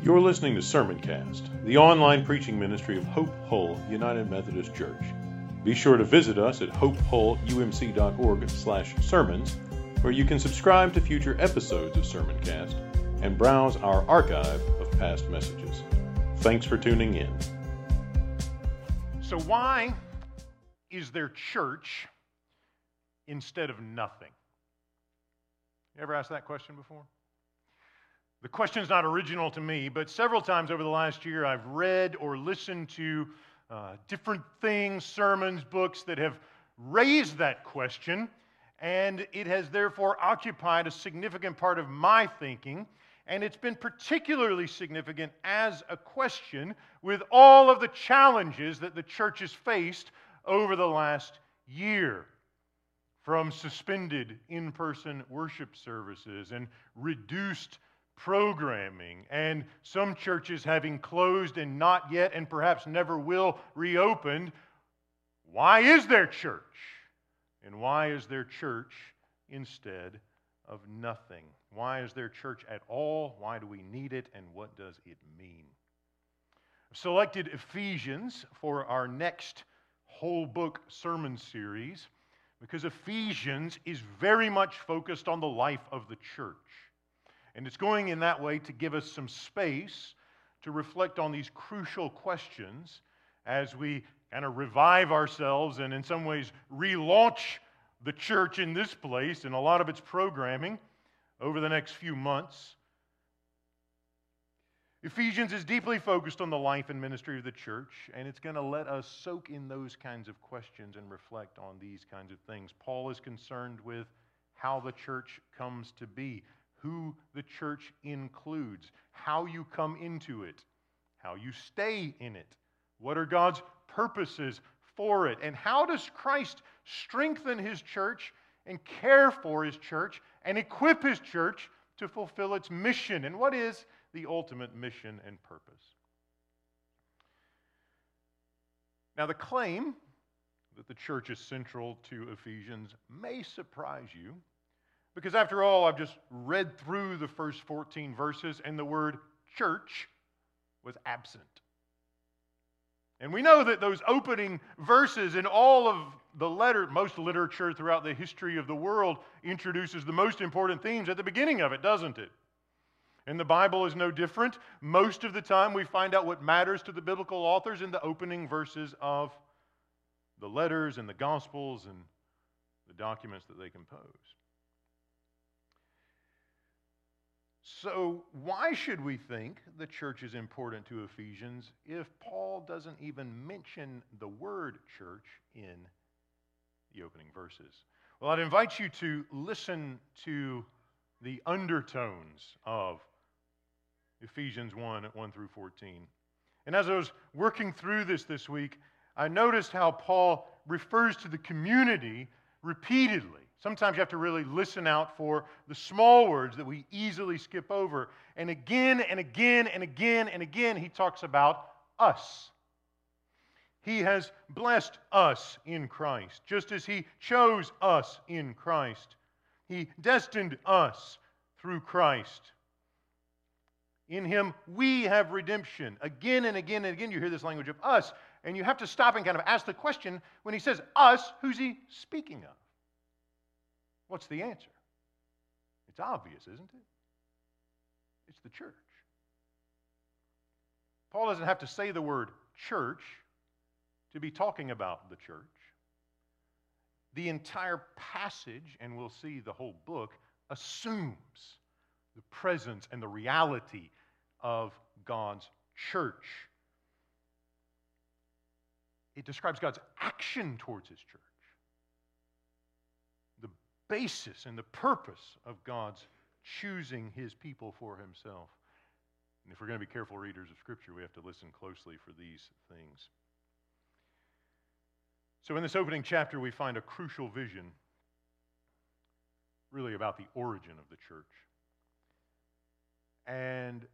You're listening to Sermoncast, the online preaching ministry of Hope Hull United Methodist Church. Be sure to visit us at hopehullumc.org/sermons, where you can subscribe to future episodes of Sermoncast and browse our archive of past messages. Thanks for tuning in. So, why is there church instead of nothing? You ever asked that question before? The question is not original to me, but several times over the last year I've read or listened to uh, different things, sermons, books that have raised that question, and it has therefore occupied a significant part of my thinking. And it's been particularly significant as a question with all of the challenges that the church has faced over the last year from suspended in person worship services and reduced programming, and some churches having closed and not yet and perhaps never will reopened. Why is there church? And why is there church instead of nothing? Why is there church at all? Why do we need it? And what does it mean? I've selected Ephesians for our next whole book sermon series because Ephesians is very much focused on the life of the church. And it's going in that way to give us some space to reflect on these crucial questions as we kind of revive ourselves and, in some ways, relaunch the church in this place and a lot of its programming over the next few months. Ephesians is deeply focused on the life and ministry of the church, and it's going to let us soak in those kinds of questions and reflect on these kinds of things. Paul is concerned with how the church comes to be, who the church includes, how you come into it, how you stay in it, what are God's purposes for it, and how does Christ strengthen his church and care for his church and equip his church to fulfill its mission, and what is the ultimate mission and purpose. Now, the claim that the church is central to Ephesians may surprise you because, after all, I've just read through the first 14 verses and the word church was absent. And we know that those opening verses in all of the letter, most literature throughout the history of the world introduces the most important themes at the beginning of it, doesn't it? And the Bible is no different. Most of the time, we find out what matters to the biblical authors in the opening verses of the letters and the Gospels and the documents that they compose. So, why should we think the church is important to Ephesians if Paul doesn't even mention the word church in the opening verses? Well, I'd invite you to listen to the undertones of Ephesians 1 1 through 14. And as I was working through this this week, I noticed how Paul refers to the community repeatedly. Sometimes you have to really listen out for the small words that we easily skip over. And again and again and again and again, he talks about us. He has blessed us in Christ, just as he chose us in Christ. He destined us through Christ in him we have redemption. Again and again and again, you hear this language of us, and you have to stop and kind of ask the question when he says us, who's he speaking of? What's the answer? It's obvious, isn't it? It's the church. Paul doesn't have to say the word church to be talking about the church. The entire passage, and we'll see the whole book, assumes the presence and the reality of God's church. It describes God's action towards his church, basis and the purpose of God's choosing his people for himself. And if we're going to be careful readers of Scripture, we have to listen closely for these things. So, in this opening chapter, we find a crucial vision really about the origin of the church. And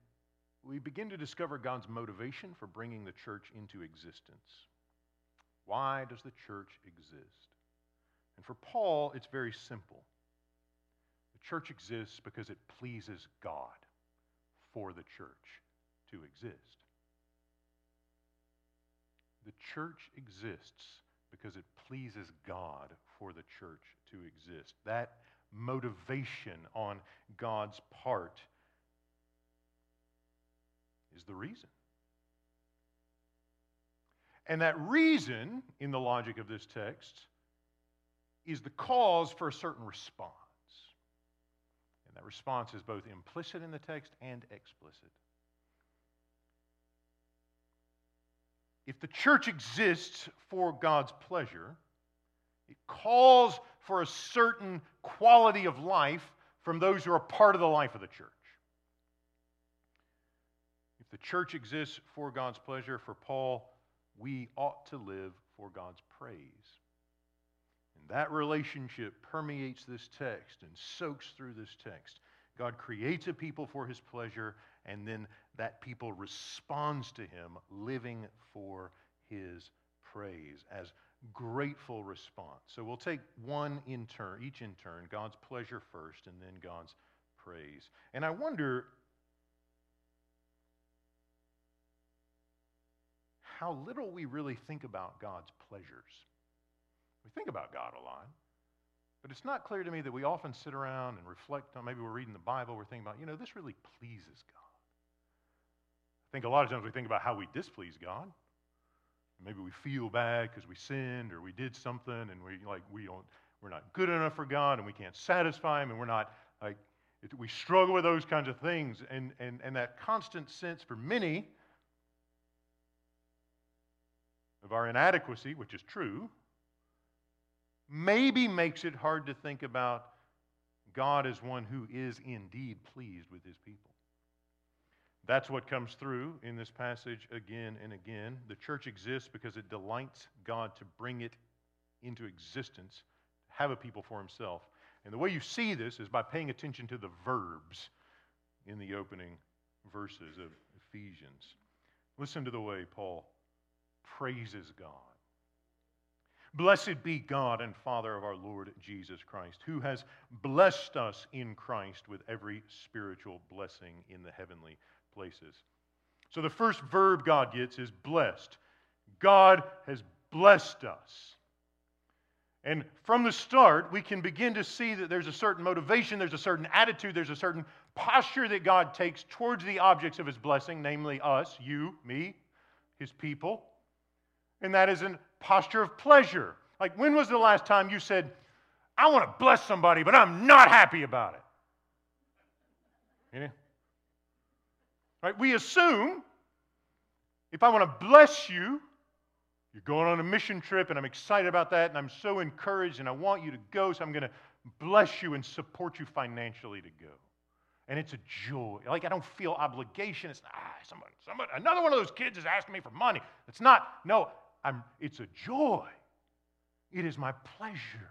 we begin to discover God's motivation for bringing the church into existence. Why does the church exist? And for Paul, it's very simple. The church exists because it pleases God for the church. to exist. The church exists because it pleases God for the church to exist. That motivation on God's part is the reason. And that reason, in the logic of this text, is the cause for a certain response. And that response is both implicit in the text and explicit. If the church exists for God's pleasure, it calls for a certain quality of life from those who are part of the life of the church. If the church exists for God's pleasure, for Paul, we ought to live for God's praise. And that relationship permeates this text and soaks through this text. God creates a people for his pleasure, and then that people responds to him, living for his praise as grateful response. So we'll take one in turn, each in turn, God's pleasure first, and then God's praise. And I wonder how little we really think about God's pleasures. We think about God a lot, but it's not clear to me that we often sit around and reflect on maybe we're reading the Bible, we're thinking about, you know, this really pleases God. I think a lot of times we think about how we displease God. Maybe we feel bad because we sinned or we did something and we like we don't we're not good enough for God and we can't satisfy him and we're not like we struggle with those kinds of things and and and that constant sense for many of our inadequacy, which is true, maybe makes it hard to think about God as one who is indeed pleased with his people. That's what comes through in this passage again and again. The church exists because it delights God to bring it into existence, have a people for himself. And the way you see this is by paying attention to the verbs in the opening verses of Ephesians. Listen to the way Paul praises God. Blessed be God and Father of our Lord Jesus Christ, who has blessed us in Christ with every spiritual blessing in the heavenly places. So the first verb God gets is blessed. God has blessed us. And from the start, we can begin to see that there's a certain motivation, there's a certain attitude, there's a certain posture that God takes towards the objects of his blessing, namely us, you, me, his people and that is a posture of pleasure. Like, when was the last time you said, I want to bless somebody, but I'm not happy about it? You know? Right? We assume if I want to bless you, you're going on a mission trip, and I'm excited about that, and I'm so encouraged, and I want you to go, so I'm going to bless you and support you financially to go. And it's a joy. Like I don't feel obligation. It's ah, somebody, somebody, another one of those kids is asking me for money. It's not. No, I'm, it's a joy. It is my pleasure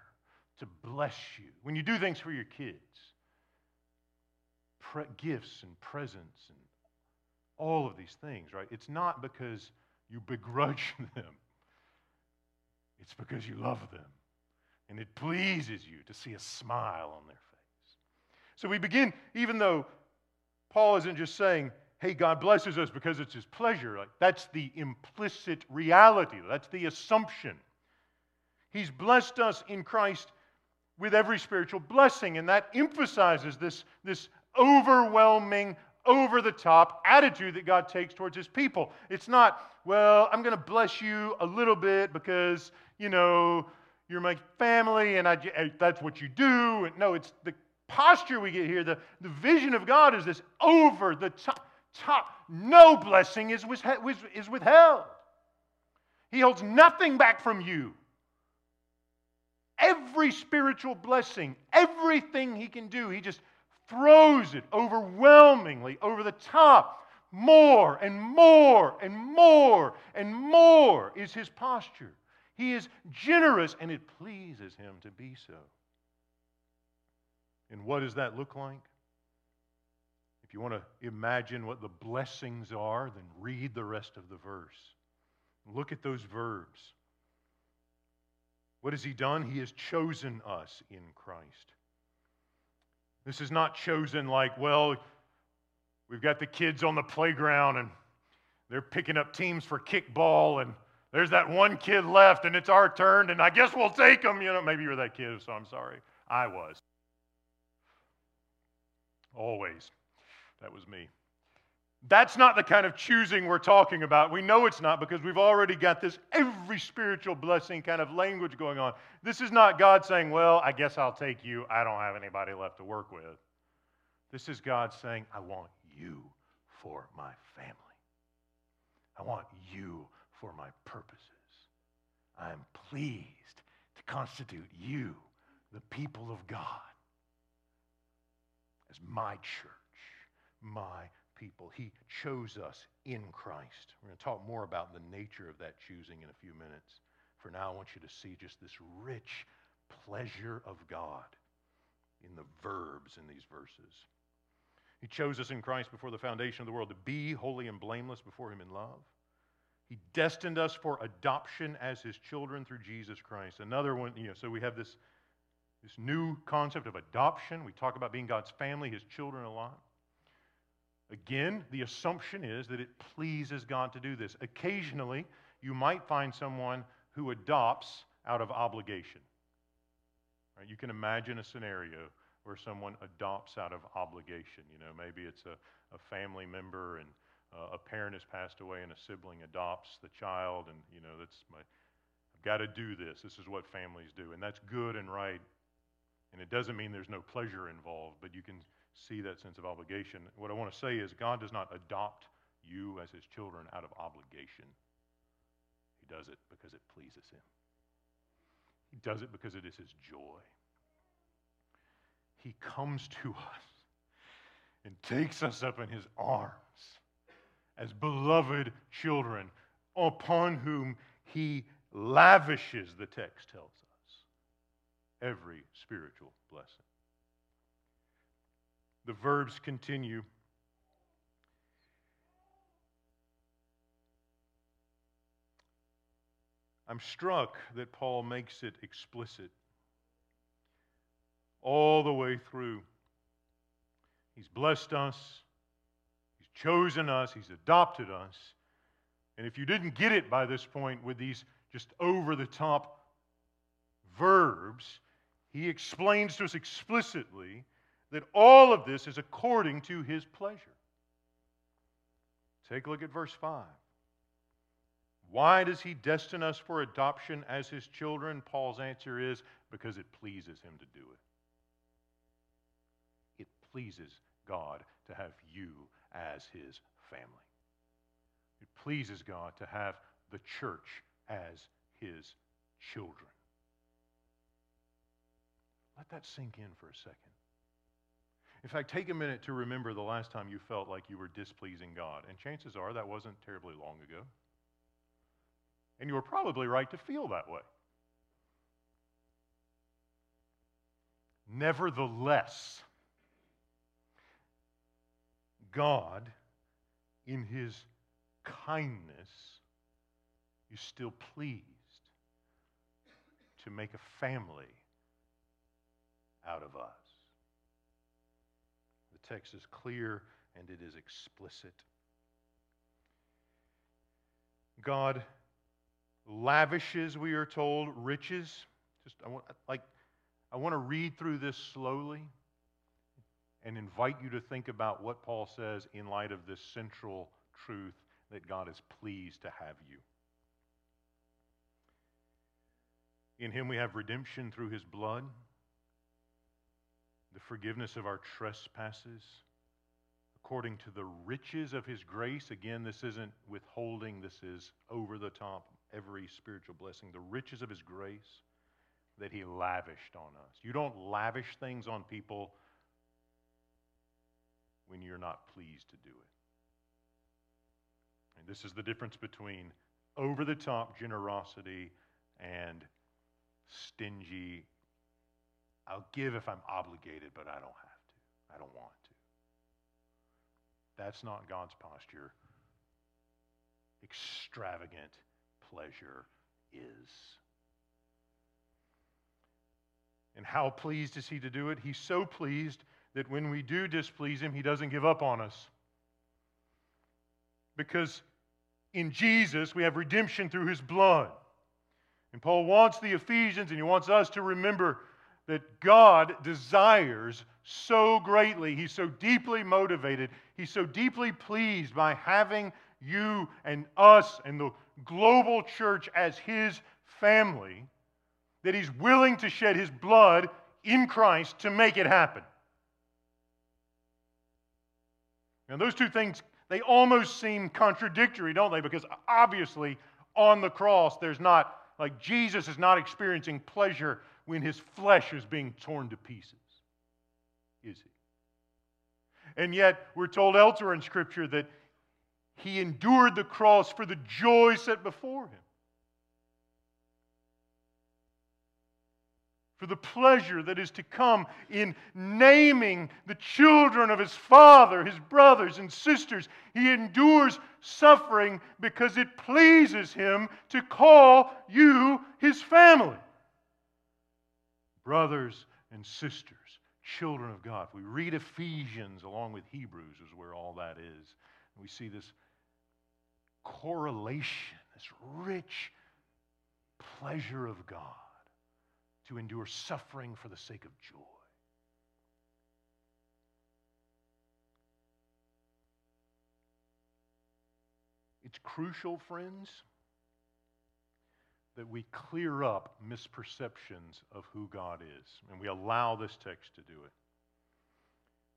to bless you. When you do things for your kids, pre- gifts and presents and all of these things, right? It's not because you begrudge them, it's because you love them. And it pleases you to see a smile on their face. So we begin, even though Paul isn't just saying, hey, God blesses us because it's His pleasure. Like, that's the implicit reality, that's the assumption. He's blessed us in Christ with every spiritual blessing, and that emphasizes this, this overwhelming, over the top attitude that God takes towards His people. It's not, well, I'm going to bless you a little bit because, you know, you're my family and I, that's what you do. No, it's the posture we get here. The, the vision of God is this over the top top, no blessing is, is withheld. He holds nothing back from you. Every spiritual blessing, everything he can do, he just throws it overwhelmingly over the top. More and more and more and more is his posture. He is generous and it pleases him to be so. And what does that look like? If you want to imagine what the blessings are, then read the rest of the verse. Look at those verbs. What has He done? He has chosen us in Christ. This is not chosen like, well, we've got the kids on the playground and they're picking up teams for kickball and there's that one kid left and it's our turn and I guess we'll take them. You know, maybe you're that kid, so I'm sorry. I was. Always. That was me. That's not the kind of choosing we're talking about. We know it's not because we've already got this every spiritual blessing kind of language going on. This is not God saying, Well, I guess I'll take you. I don't have anybody left to work with. This is God saying, I want you for my family. I want you for my purposes. I am pleased to constitute you, the people of God, as my church, my people. He chose us in Christ. We're going to talk more about the nature of that choosing in a few minutes. For now, I want you to see just this rich pleasure of God in the verbs in these verses. He chose us in Christ before the foundation of the world to be holy and blameless before Him in love. He destined us for adoption as His children through Jesus Christ. Another one, you know, so we have this, this new concept of adoption. We talk about being God's family, His children a lot. Again, the assumption is that it pleases God to do this. Occasionally, you might find someone who adopts out of obligation. Right? You can imagine a scenario where someone adopts out of obligation. You know, maybe it's a, a family member and uh, a parent has passed away and a sibling adopts the child, and you know, that's my, I've got to do this. This is what families do, and that's good and right. And it doesn't mean there's no pleasure involved, but you can see that sense of obligation. What I want to say is God does not adopt you as his children out of obligation. He does it because it pleases him. He does it because it is his joy. He comes to us and takes us up in his arms as beloved children upon whom he lavishes, the text tells us, every spiritual blessing. The verbs continue. I'm struck that Paul makes it explicit all the way through. He's blessed us, He's chosen us, He's adopted us. And if you didn't get it by this point with these just over the top verbs, he explains to us explicitly that all of this is according to his pleasure. Take a look at verse 5. Why does he destine us for adoption as his children? Paul's answer is because it pleases him to do it. It pleases God to have you as his family. It pleases God to have the church as his children. Let that sink in for a second. In fact, take a minute to remember the last time you felt like you were displeasing God. And chances are that wasn't terribly long ago. And you were probably right to feel that way. Nevertheless, God, in his kindness, is still pleased to make a family out of us text is clear and it is explicit. God lavishes, we are told, riches. Just I want like I want to read through this slowly and invite you to think about what Paul says in light of this central truth that God is pleased to have you. In him we have redemption through his blood the forgiveness of our trespasses according to the riches of his grace. Again, this isn't withholding, this is over the top, every spiritual blessing. The riches of his grace that he lavished on us. You don't lavish things on people when you're not pleased to do it. And this is the difference between over the top generosity and stingy I'll give if I'm obligated, but I don't have to. I don't want to. That's not God's posture. Extravagant pleasure is. And how pleased is he to do it? He's so pleased that when we do displease him, he doesn't give up on us. because in Jesus we have redemption through his blood. And Paul wants the Ephesians and he wants us to remember that God desires so greatly, he's so deeply motivated, he's so deeply pleased by having you and us and the global church as his family that he's willing to shed his blood in Christ to make it happen. Now, those two things, they almost seem contradictory, don't they? Because obviously, on the cross, there's not, like, Jesus is not experiencing pleasure when his flesh is being torn to pieces, is he? And yet, we're told elsewhere in Scripture that he endured the cross for the joy set before him. For the pleasure that is to come in naming the children of his father, his brothers and sisters. He endures suffering because it pleases him to call you his family. Brothers and sisters, children of God. If we read Ephesians along with Hebrews, is where all that is. We see this correlation, this rich pleasure of God to endure suffering for the sake of joy. It's crucial, friends, that we clear up misperceptions of who God is, and we allow this text to do it.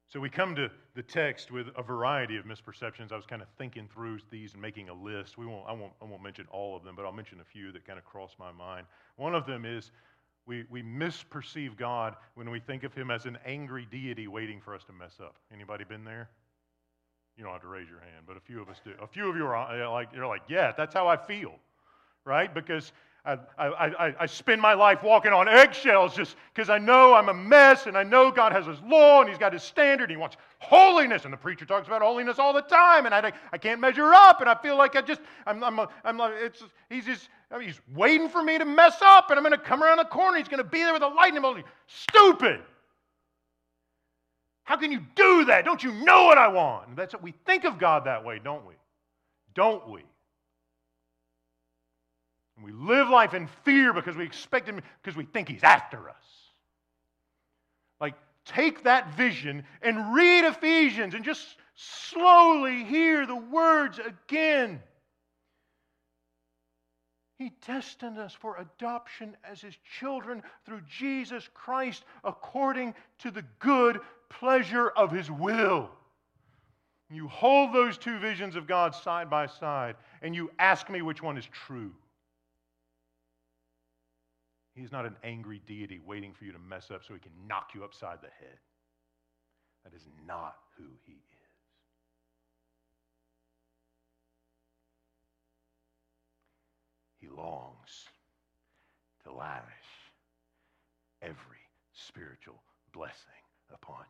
So we come to the text with a variety of misperceptions. I was kind of thinking through these and making a list. We won't, I, won't, I won't mention all of them, but I'll mention a few that kind of cross my mind. One of them is we, we misperceive God when we think of him as an angry deity waiting for us to mess up. Anybody been there? You don't have to raise your hand, but a few of us do. A few of you are uh, like, you're like, yeah, that's how I feel, right? Because I, I, I, I spend my life walking on eggshells just because I know I'm a mess and I know God has His law and He's got His standard and He wants holiness. And the preacher talks about holiness all the time and I, I can't measure up and I feel like I just, I'm, I'm, a, I'm like, it's, He's just, I mean, He's waiting for me to mess up and I'm going to come around the corner. He's going to be there with a lightning bolt. Stupid. How can you do that? Don't you know what I want? And that's what we think of God that way, don't we? Don't we? We live life in fear because we expect Him, because we think He's after us. Like, take that vision and read Ephesians and just slowly hear the words again. He destined us for adoption as His children through Jesus Christ according to the good pleasure of His will. You hold those two visions of God side by side and you ask me which one is true. He's not an angry deity waiting for you to mess up so he can knock you upside the head. That is not who he is. He longs to lavish every spiritual blessing upon you.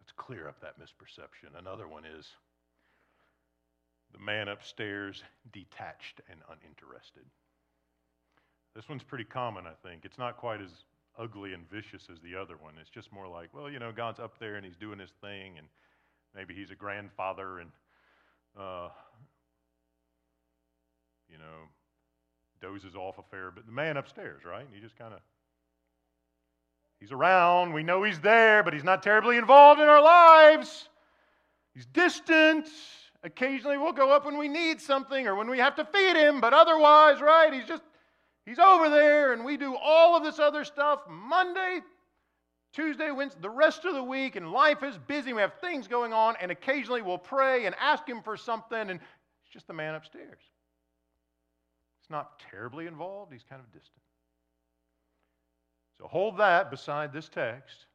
Let's clear up that misperception. Another one is the man upstairs detached and uninterested. This one's pretty common, I think. It's not quite as ugly and vicious as the other one. It's just more like, well, you know, God's up there and he's doing his thing, and maybe he's a grandfather and, uh, you know, dozes off a fair But the man upstairs, right? And he just kind of, he's around. We know he's there, but he's not terribly involved in our lives. He's distant. Occasionally we'll go up when we need something or when we have to feed him, but otherwise, right, he's just, he's over there and we do all of this other stuff Monday, Tuesday, Wednesday, the rest of the week, and life is busy. We have things going on, and occasionally we'll pray and ask him for something, and it's just the man upstairs. He's not terribly involved, he's kind of distant. So hold that beside this text.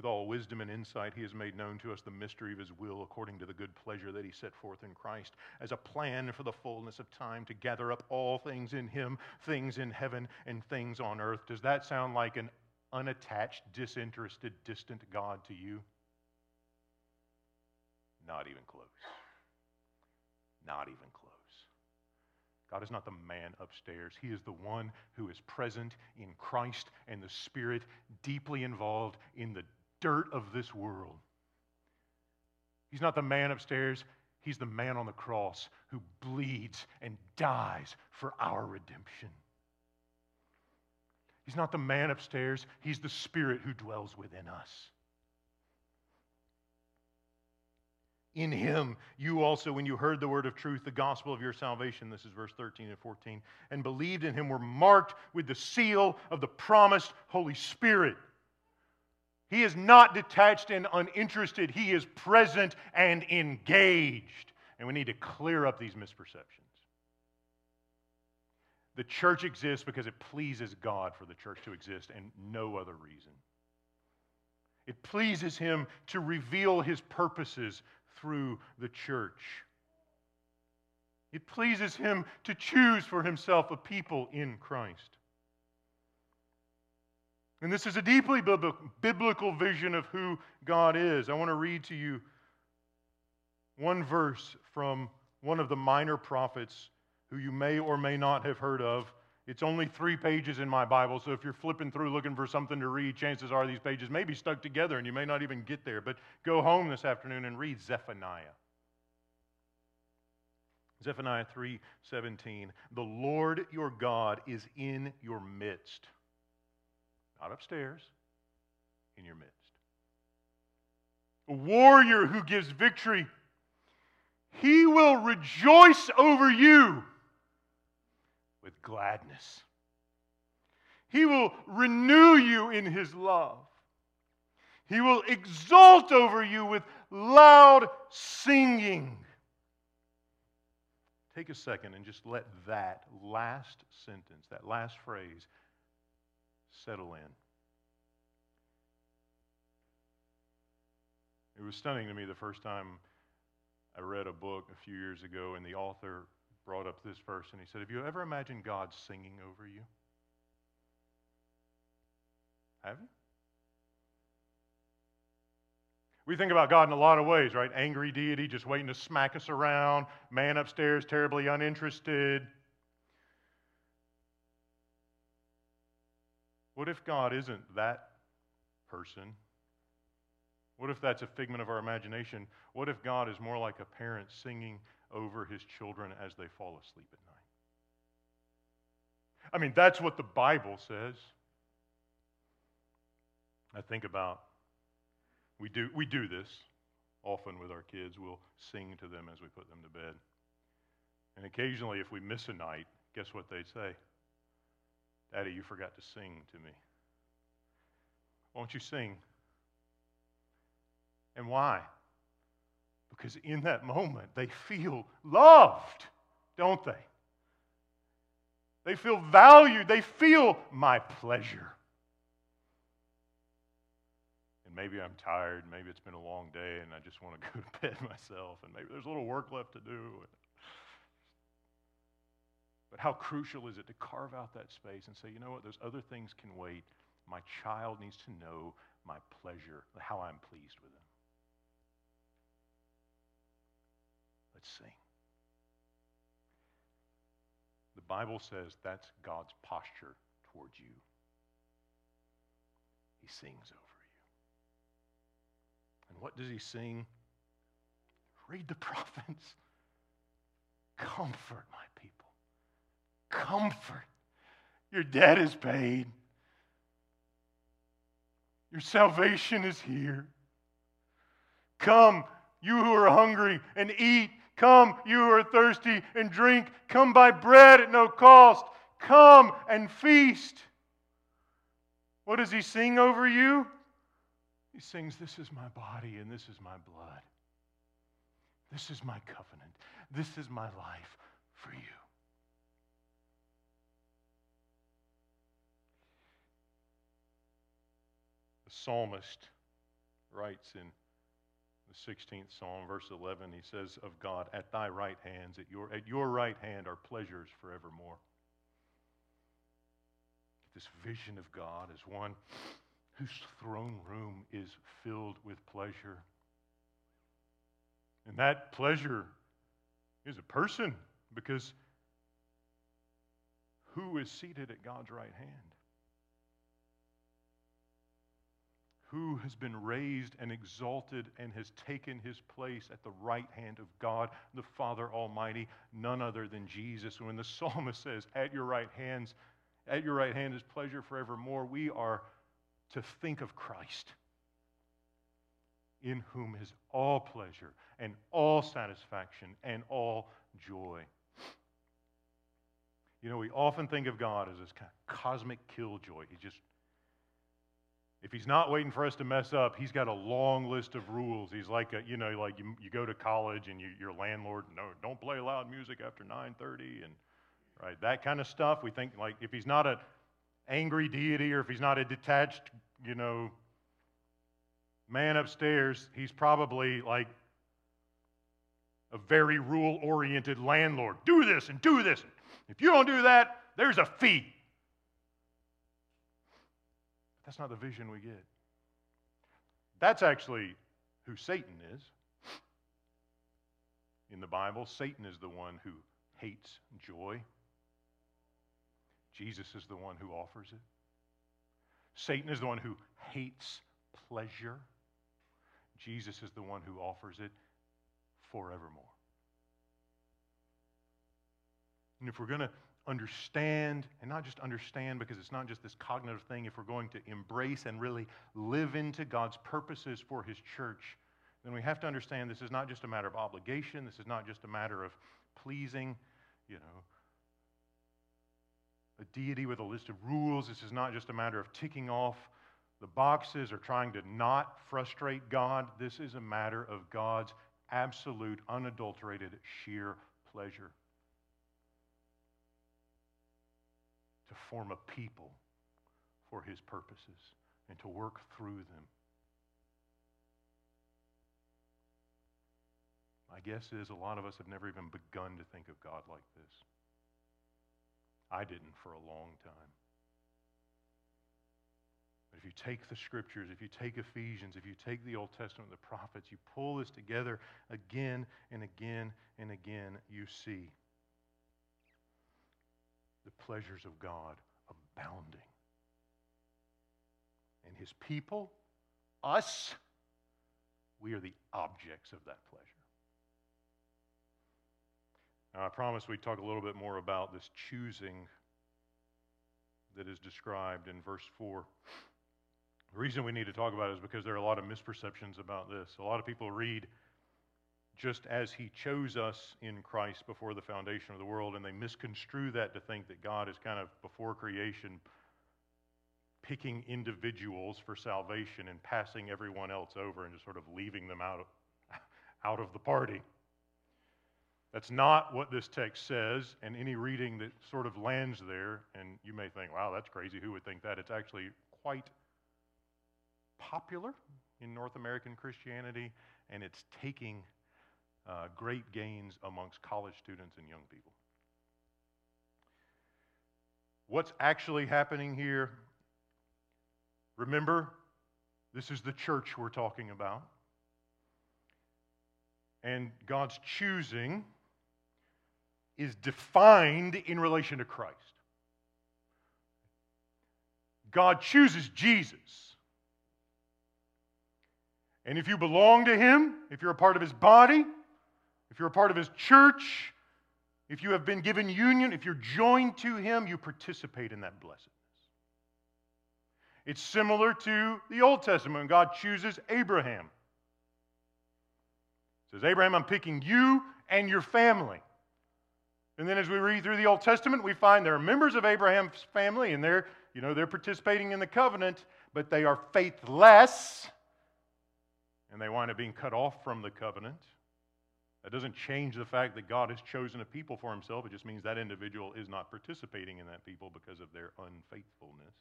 With all wisdom and insight, he has made known to us the mystery of his will according to the good pleasure that he set forth in Christ as a plan for the fullness of time to gather up all things in him, things in heaven and things on earth. Does that sound like an unattached, disinterested, distant God to you? Not even close. Not even close. God is not the man upstairs. He is the one who is present in Christ and the Spirit, deeply involved in the dirt of this world. He's not the man upstairs. He's the man on the cross who bleeds and dies for our redemption. He's not the man upstairs, he's the spirit who dwells within us. In him, you also, when you heard the word of truth, the gospel of your salvation, this is verse 13 and 14, and believed in him, were marked with the seal of the promised Holy Spirit. He is not detached and uninterested, he is present and engaged. And we need to clear up these misperceptions. The church exists because it pleases God for the church to exist and no other reason. It pleases Him to reveal His purposes through the church. It pleases Him to choose for Himself a people in Christ. And this is a deeply biblical vision of who God is. I want to read to you one verse from one of the minor prophets who you may or may not have heard of. It's only three pages in my Bible, so if you're flipping through looking for something to read, chances are these pages may be stuck together and you may not even get there. But go home this afternoon and read Zephaniah. Zephaniah 3:17 The Lord your God is in your midst not upstairs, in your midst. A warrior who gives victory. He will rejoice over you with gladness. He will renew you in his love. He will exult over you with loud singing. Take a second and just let that last sentence, that last phrase, settle in. It was stunning to me the first time I read a book a few years ago, and the author brought up this verse, and he said, Have you ever imagined God singing over you? Have you? We think about God in a lot of ways, right? Angry deity just waiting to smack us around, man upstairs terribly uninterested. What if God isn't that person? What if that's a figment of our imagination? What if God is more like a parent singing over his children as they fall asleep at night? I mean, that's what the Bible says. I think about we do we do this often with our kids. We'll sing to them as we put them to bed. And occasionally if we miss a night, guess what they say? Daddy, you forgot to sing to me. Won't you sing? And why? Because in that moment, they feel loved, don't they? They feel valued. They feel my pleasure. And maybe I'm tired. Maybe it's been a long day and I just want to go to bed myself. And maybe there's a little work left to do. But how crucial is it to carve out that space and say, you know what, those other things can wait. My child needs to know my pleasure, how I'm pleased with them. Let's sing. The Bible says that's God's posture towards you. He sings over you. And what does he sing? Read the prophets. Comfort my comfort. Your debt is paid. Your salvation is here. Come, you who are hungry, and eat. Come, you who are thirsty, and drink. Come buy bread at no cost. Come and feast. What does he sing over you? He sings, This is my body and this is my blood. This is my covenant. This is my life for you. Psalmist writes in the 16th Psalm, verse 11, he says of God, At thy right hands, at your, at your right hand are pleasures forevermore. This vision of God as one whose throne room is filled with pleasure. And that pleasure is a person because who is seated at God's right hand? Who has been raised and exalted and has taken his place at the right hand of God, the Father Almighty, none other than Jesus. When the psalmist says, At your right hands, at your right hand is pleasure forevermore, we are to think of Christ, in whom is all pleasure and all satisfaction and all joy. You know, we often think of God as this kind of cosmic killjoy. He just, if he's not waiting for us to mess up, he's got a long list of rules. He's like, a, you know, like you, you go to college and you, your landlord, no, don't play loud music after 9:30, and right, that kind of stuff. We think like if he's not an angry deity or if he's not a detached, you know, man upstairs, he's probably like a very rule-oriented landlord. Do this and do this. If you don't do that, there's a fee. That's not the vision we get. That's actually who Satan is. In the Bible, Satan is the one who hates joy. Jesus is the one who offers it. Satan is the one who hates pleasure. Jesus is the one who offers it forevermore. And if we're going to understand, and not just understand because it's not just this cognitive thing, if we're going to embrace and really live into God's purposes for His church, then we have to understand this is not just a matter of obligation, this is not just a matter of pleasing, you know, a deity with a list of rules. This is not just a matter of ticking off the boxes or trying to not frustrate God. This is a matter of God's absolute, unadulterated, sheer pleasure. To form a people for his purposes and to work through them. My guess is a lot of us have never even begun to think of God like this. I didn't for a long time. But if you take the scriptures, if you take Ephesians, if you take the Old Testament, the prophets, you pull this together again and again and again, you see the pleasures of God abounding. And his people, us, we are the objects of that pleasure. Now, I promise we'd talk a little bit more about this choosing that is described in verse 4. The reason we need to talk about it is because there are a lot of misperceptions about this. A lot of people read just as he chose us in Christ before the foundation of the world, and they misconstrue that to think that God is kind of before creation picking individuals for salvation and passing everyone else over and just sort of leaving them out of, out of the party. That's not what this text says, and any reading that sort of lands there, and you may think, wow, that's crazy. Who would think that? It's actually quite popular in North American Christianity, and it's taking uh, great gains amongst college students and young people. What's actually happening here? Remember, this is the church we're talking about. And God's choosing is defined in relation to Christ. God chooses Jesus. And if you belong to Him, if you're a part of His body, if you're a part of his church, if you have been given union, if you're joined to him, you participate in that blessedness. It's similar to the Old Testament when God chooses Abraham. He says, Abraham, I'm picking you and your family. And then as we read through the Old Testament, we find there are members of Abraham's family and they're, you know, they're participating in the covenant, but they are faithless and they wind up being cut off from the covenant. That doesn't change the fact that God has chosen a people for himself. It just means that individual is not participating in that people because of their unfaithfulness.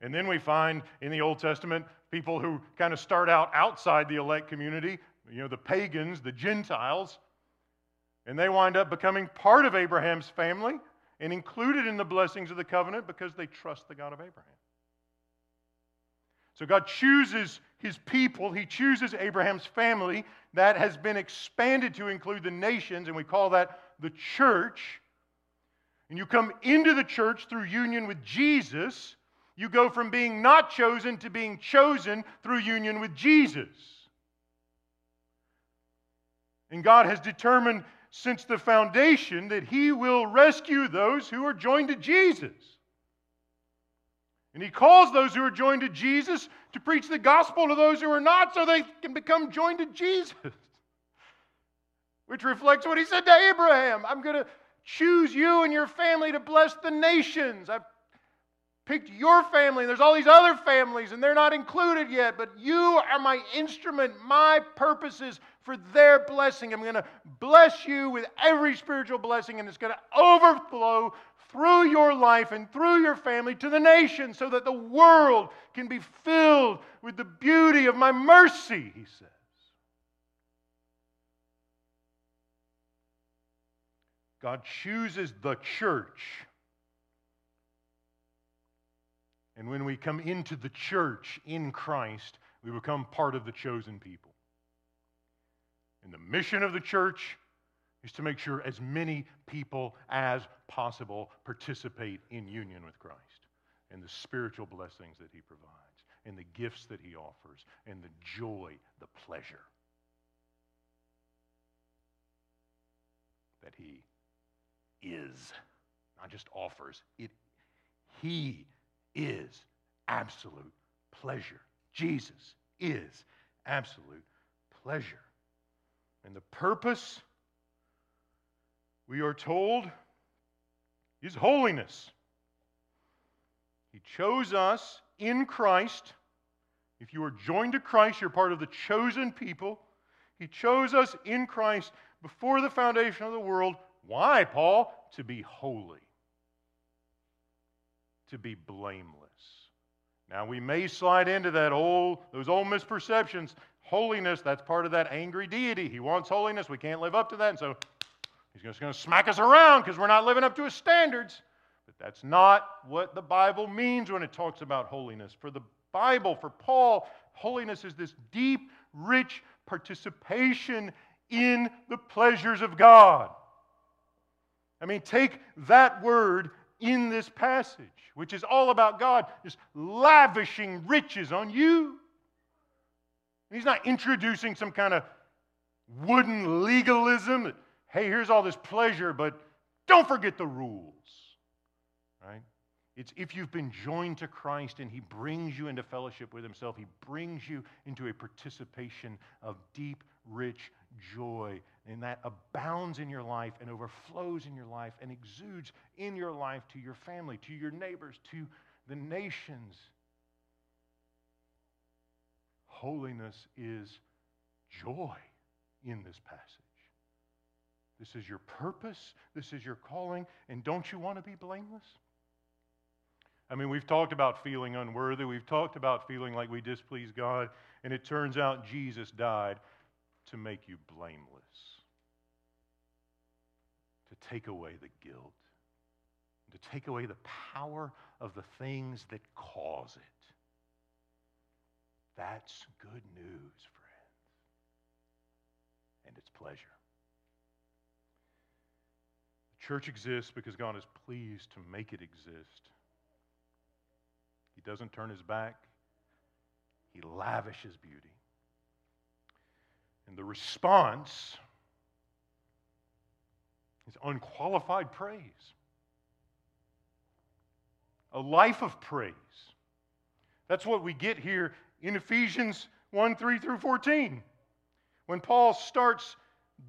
And then we find in the Old Testament people who kind of start out outside the elect community, you know, the pagans, the Gentiles, and they wind up becoming part of Abraham's family and included in the blessings of the covenant because they trust the God of Abraham. So God chooses his people, he chooses Abraham's family that has been expanded to include the nations, and we call that the church. and you come into the church through union with Jesus, you go from being not chosen to being chosen through union with Jesus. And God has determined since the foundation that He will rescue those who are joined to Jesus. And He calls those who are joined to Jesus to preach the gospel to those who are not so they can become joined to Jesus. Which reflects what He said to Abraham I'm going to choose you and your family to bless the nations. I've picked your family, and there's all these other families, and they're not included yet, but you are my instrument, my purposes for their blessing. I'm going to bless you with every spiritual blessing, and it's going to overflow through your life and through your family to the nation so that the world can be filled with the beauty of my mercy, he says. God chooses the church And when we come into the church in Christ, we become part of the chosen people. And the mission of the church is to make sure as many people as possible participate in union with Christ and the spiritual blessings that He provides, and the gifts that He offers, and the joy, the pleasure that He is, not just offers, it, He is absolute pleasure. Jesus is absolute pleasure. And the purpose, we are told, is holiness. He chose us in Christ. If you are joined to Christ, you're part of the chosen people. He chose us in Christ before the foundation of the world. Why, Paul? To be holy to be blameless. Now we may slide into that old those old misperceptions. Holiness, that's part of that angry deity. He wants holiness. We can't live up to that. And so he's just going to smack us around because we're not living up to his standards. But that's not what the Bible means when it talks about holiness. For the Bible, for Paul, holiness is this deep, rich participation in the pleasures of God. I mean, take that word in this passage, which is all about God just lavishing riches on you. He's not introducing some kind of wooden legalism that, hey, here's all this pleasure, but don't forget the rules. Right? It's if you've been joined to Christ and He brings you into fellowship with Himself, He brings you into a participation of deep, rich joy and that abounds in your life and overflows in your life and exudes in your life to your family, to your neighbors, to the nations. Holiness is joy in this passage. This is your purpose, this is your calling, and don't you want to be blameless? I mean, we've talked about feeling unworthy, we've talked about feeling like we displease God, and it turns out Jesus died to make you blameless to take away the guilt, to take away the power of the things that cause it. That's good news, friends. And it's pleasure. Church exists because God is pleased to make it exist. He doesn't turn his back, He lavishes beauty. And the response is unqualified praise. A life of praise. That's what we get here in Ephesians 1 3 through 14. When Paul starts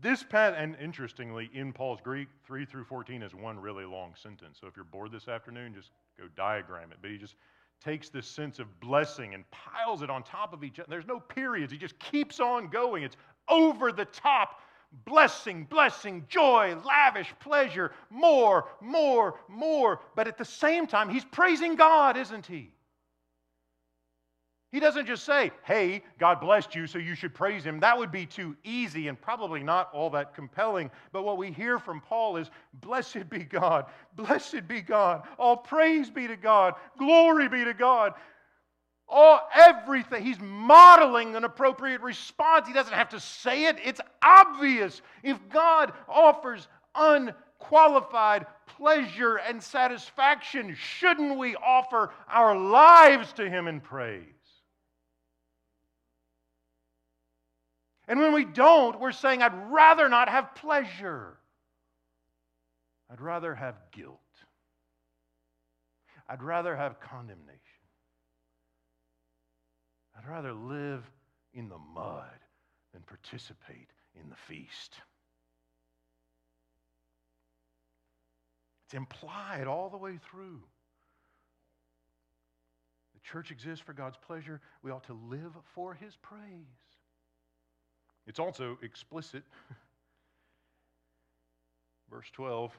this path, and interestingly, in Paul's Greek, 3 through 14 is one really long sentence. So if you're bored this afternoon, just go diagram it. But he just takes this sense of blessing and piles it on top of each other. There's no periods, he just keeps on going. It's over the top blessing, blessing, joy, lavish pleasure, more, more, more. But at the same time, he's praising God, isn't he? He doesn't just say, hey, God blessed you, so you should praise him. That would be too easy and probably not all that compelling. But what we hear from Paul is, blessed be God, blessed be God, all praise be to God, glory be to God. All everything. He's modeling an appropriate response. He doesn't have to say it. It's obvious. If God offers unqualified pleasure and satisfaction, shouldn't we offer our lives to Him in praise? And when we don't, we're saying, I'd rather not have pleasure. I'd rather have guilt. I'd rather have condemnation. I'd rather live in the mud than participate in the feast. It's implied all the way through. The church exists for God's pleasure. We ought to live for his praise. It's also explicit. Verse 12,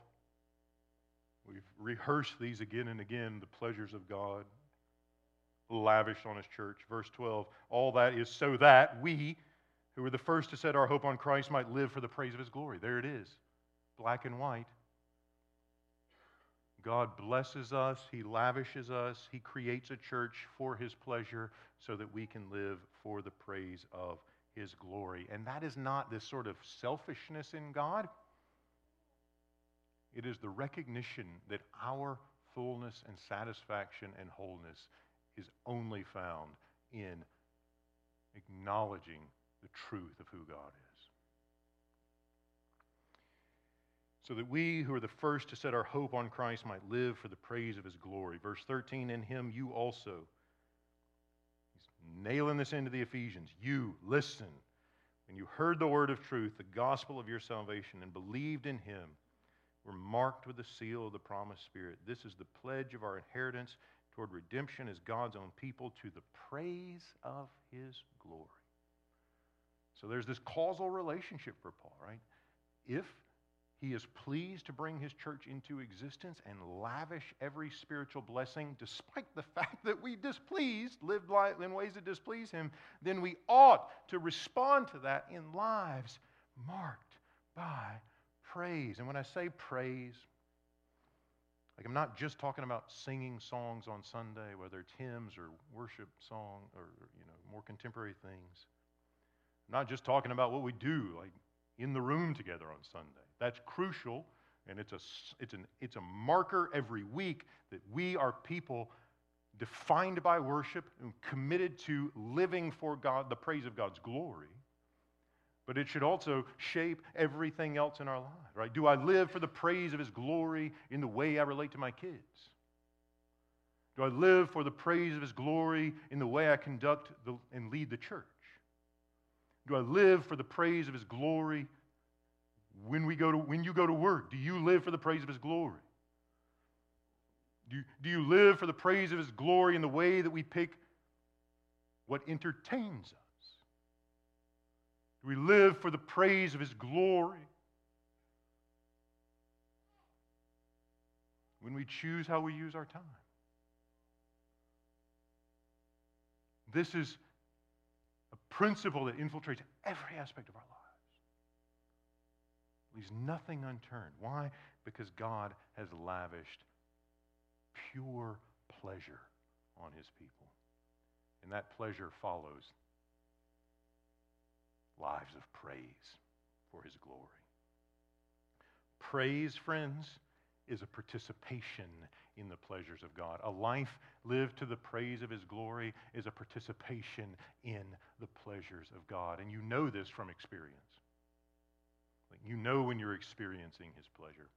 we've rehearsed these again and again the pleasures of God lavished on his church. Verse 12, all that is so that we, who were the first to set our hope on Christ, might live for the praise of his glory. There it is, black and white. God blesses us, He lavishes us, He creates a church for His pleasure so that we can live for the praise of His glory. And that is not this sort of selfishness in God, it is the recognition that our fullness and satisfaction and wholeness is only found in acknowledging the truth of who God is. So that we who are the first to set our hope on Christ might live for the praise of his glory. Verse 13, in him you also. Nailing this into the Ephesians. You, listen. When you heard the word of truth, the gospel of your salvation, and believed in him, were marked with the seal of the promised Spirit. This is the pledge of our inheritance toward redemption as God's own people to the praise of his glory. So there's this causal relationship for Paul, right? If he is pleased to bring his church into existence and lavish every spiritual blessing, despite the fact that we displeased, lived in ways that displease him, then we ought to respond to that in lives marked by praise. And when I say praise, like I'm not just talking about singing songs on Sunday, whether it's hymns or worship song or you know more contemporary things. I'm not just talking about what we do, like in the room together on Sunday. That's crucial, and it's a, it's, an, it's a marker every week that we are people defined by worship and committed to living for God, the praise of God's glory. But it should also shape everything else in our lives, right? Do I live for the praise of His glory in the way I relate to my kids? Do I live for the praise of His glory in the way I conduct the, and lead the church? Do I live for the praise of His glory when, we go to, when you go to work, do you live for the praise of His glory? Do, do you live for the praise of His glory in the way that we pick what entertains us? Do we live for the praise of His glory? When we choose how we use our time. This is principle that infiltrates every aspect of our lives, leaves nothing unturned. Why? Because God has lavished pure pleasure on his people. And that pleasure follows lives of praise for his glory. Praise, friends, is a participation in the pleasures of God. A life lived to the praise of his glory is a participation in the pleasures of God. And you know this from experience. You know when you're experiencing His pleasure.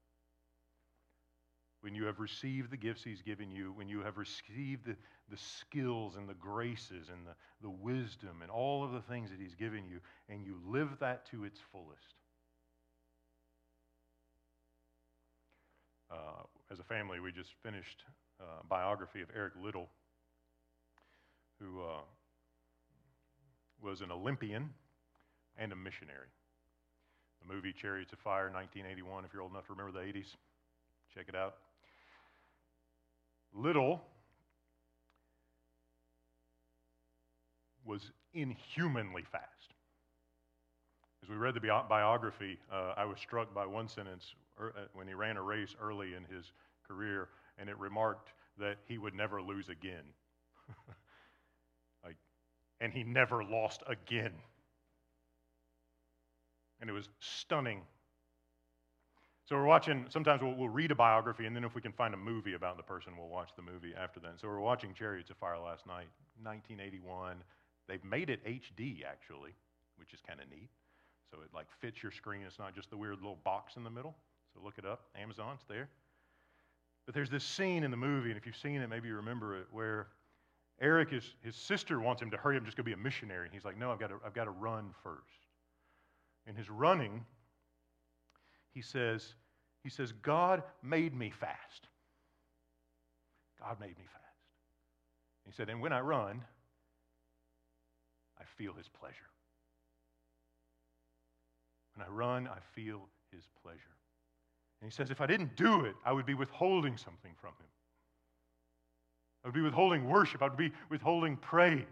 When you have received the gifts He's given you, when you have received the, the skills and the graces and the, the wisdom and all of the things that He's given you, and you live that to its fullest. As a family, we just finished a biography of Eric Liddell, who uh, was an Olympian and a missionary. The movie Chariots of Fire, 1981, if you're old enough to remember the 80s, check it out. Liddell was inhumanly fast. As we read the bi- biography, uh, I was struck by one sentence er, uh, when he ran a race early in his career, and it remarked that he would never lose again. like, and he never lost again and it was stunning. So we're watching, sometimes we'll, we'll, read a biography, and then if we can find a movie about the person, we'll watch the movie after that. So we're watching Chariots of Fire last night, 1981. They've made it HD, actually, which is kind of neat. So it like fits your screen. It's not just the weird little box in the middle. So look it up. Amazon's there. But there's this scene in the movie, and if you've seen it, maybe you remember it, where Eric, is, his sister wants him to hurry up and just go be a missionary. And he's like, no, I've got, to, I've got to run first. In his running, he says, he says, God made me fast. God made me fast. He said, and when I run, I feel his pleasure. When I run, I feel his pleasure. And he says, if I didn't do it, I would be withholding something from him. I would be withholding worship. I would be withholding praise.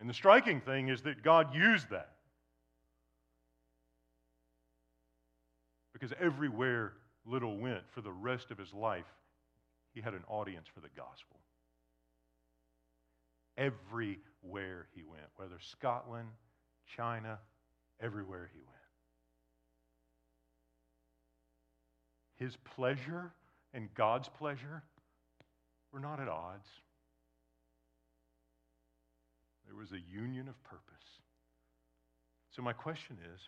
And the striking thing is that God used that. Because everywhere Liddell went for the rest of his life, he had an audience for the gospel. Everywhere he went, whether Scotland, China, everywhere he went. His pleasure and God's pleasure were not at odds. There was a union of purpose. So, my question is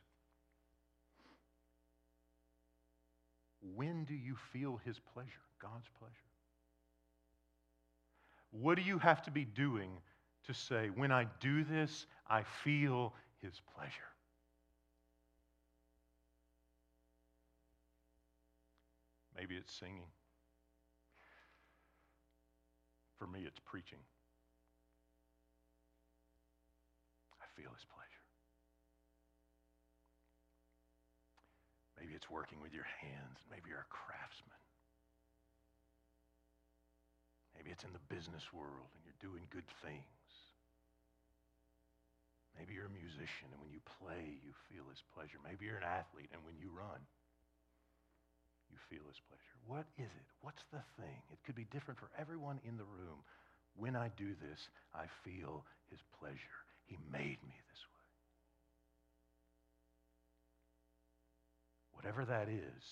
when do you feel His pleasure, God's pleasure? What do you have to be doing to say, when I do this, I feel His pleasure? Maybe it's singing. For me, it's preaching. I feel his pleasure. Maybe it's working with your hands. Maybe you're a craftsman. Maybe it's in the business world and you're doing good things. Maybe you're a musician and when you play, you feel his pleasure. Maybe you're an athlete and when you run, you feel his pleasure. What is it? What's the thing? It could be different for everyone in the room. When I do this, I feel his pleasure. He made me this way. Whatever that is,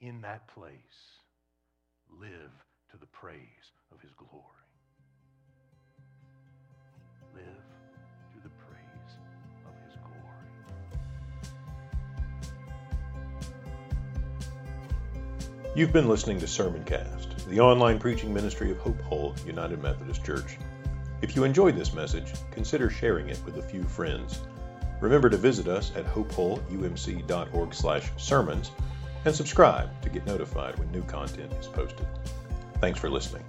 in that place, live to the praise of his glory. Live You've been listening to Sermoncast, the online preaching ministry of Hope Hull United Methodist Church. If you enjoyed this message, consider sharing it with a few friends. Remember to visit us at hopehullumc.org/sermons and subscribe to get notified when new content is posted. Thanks for listening.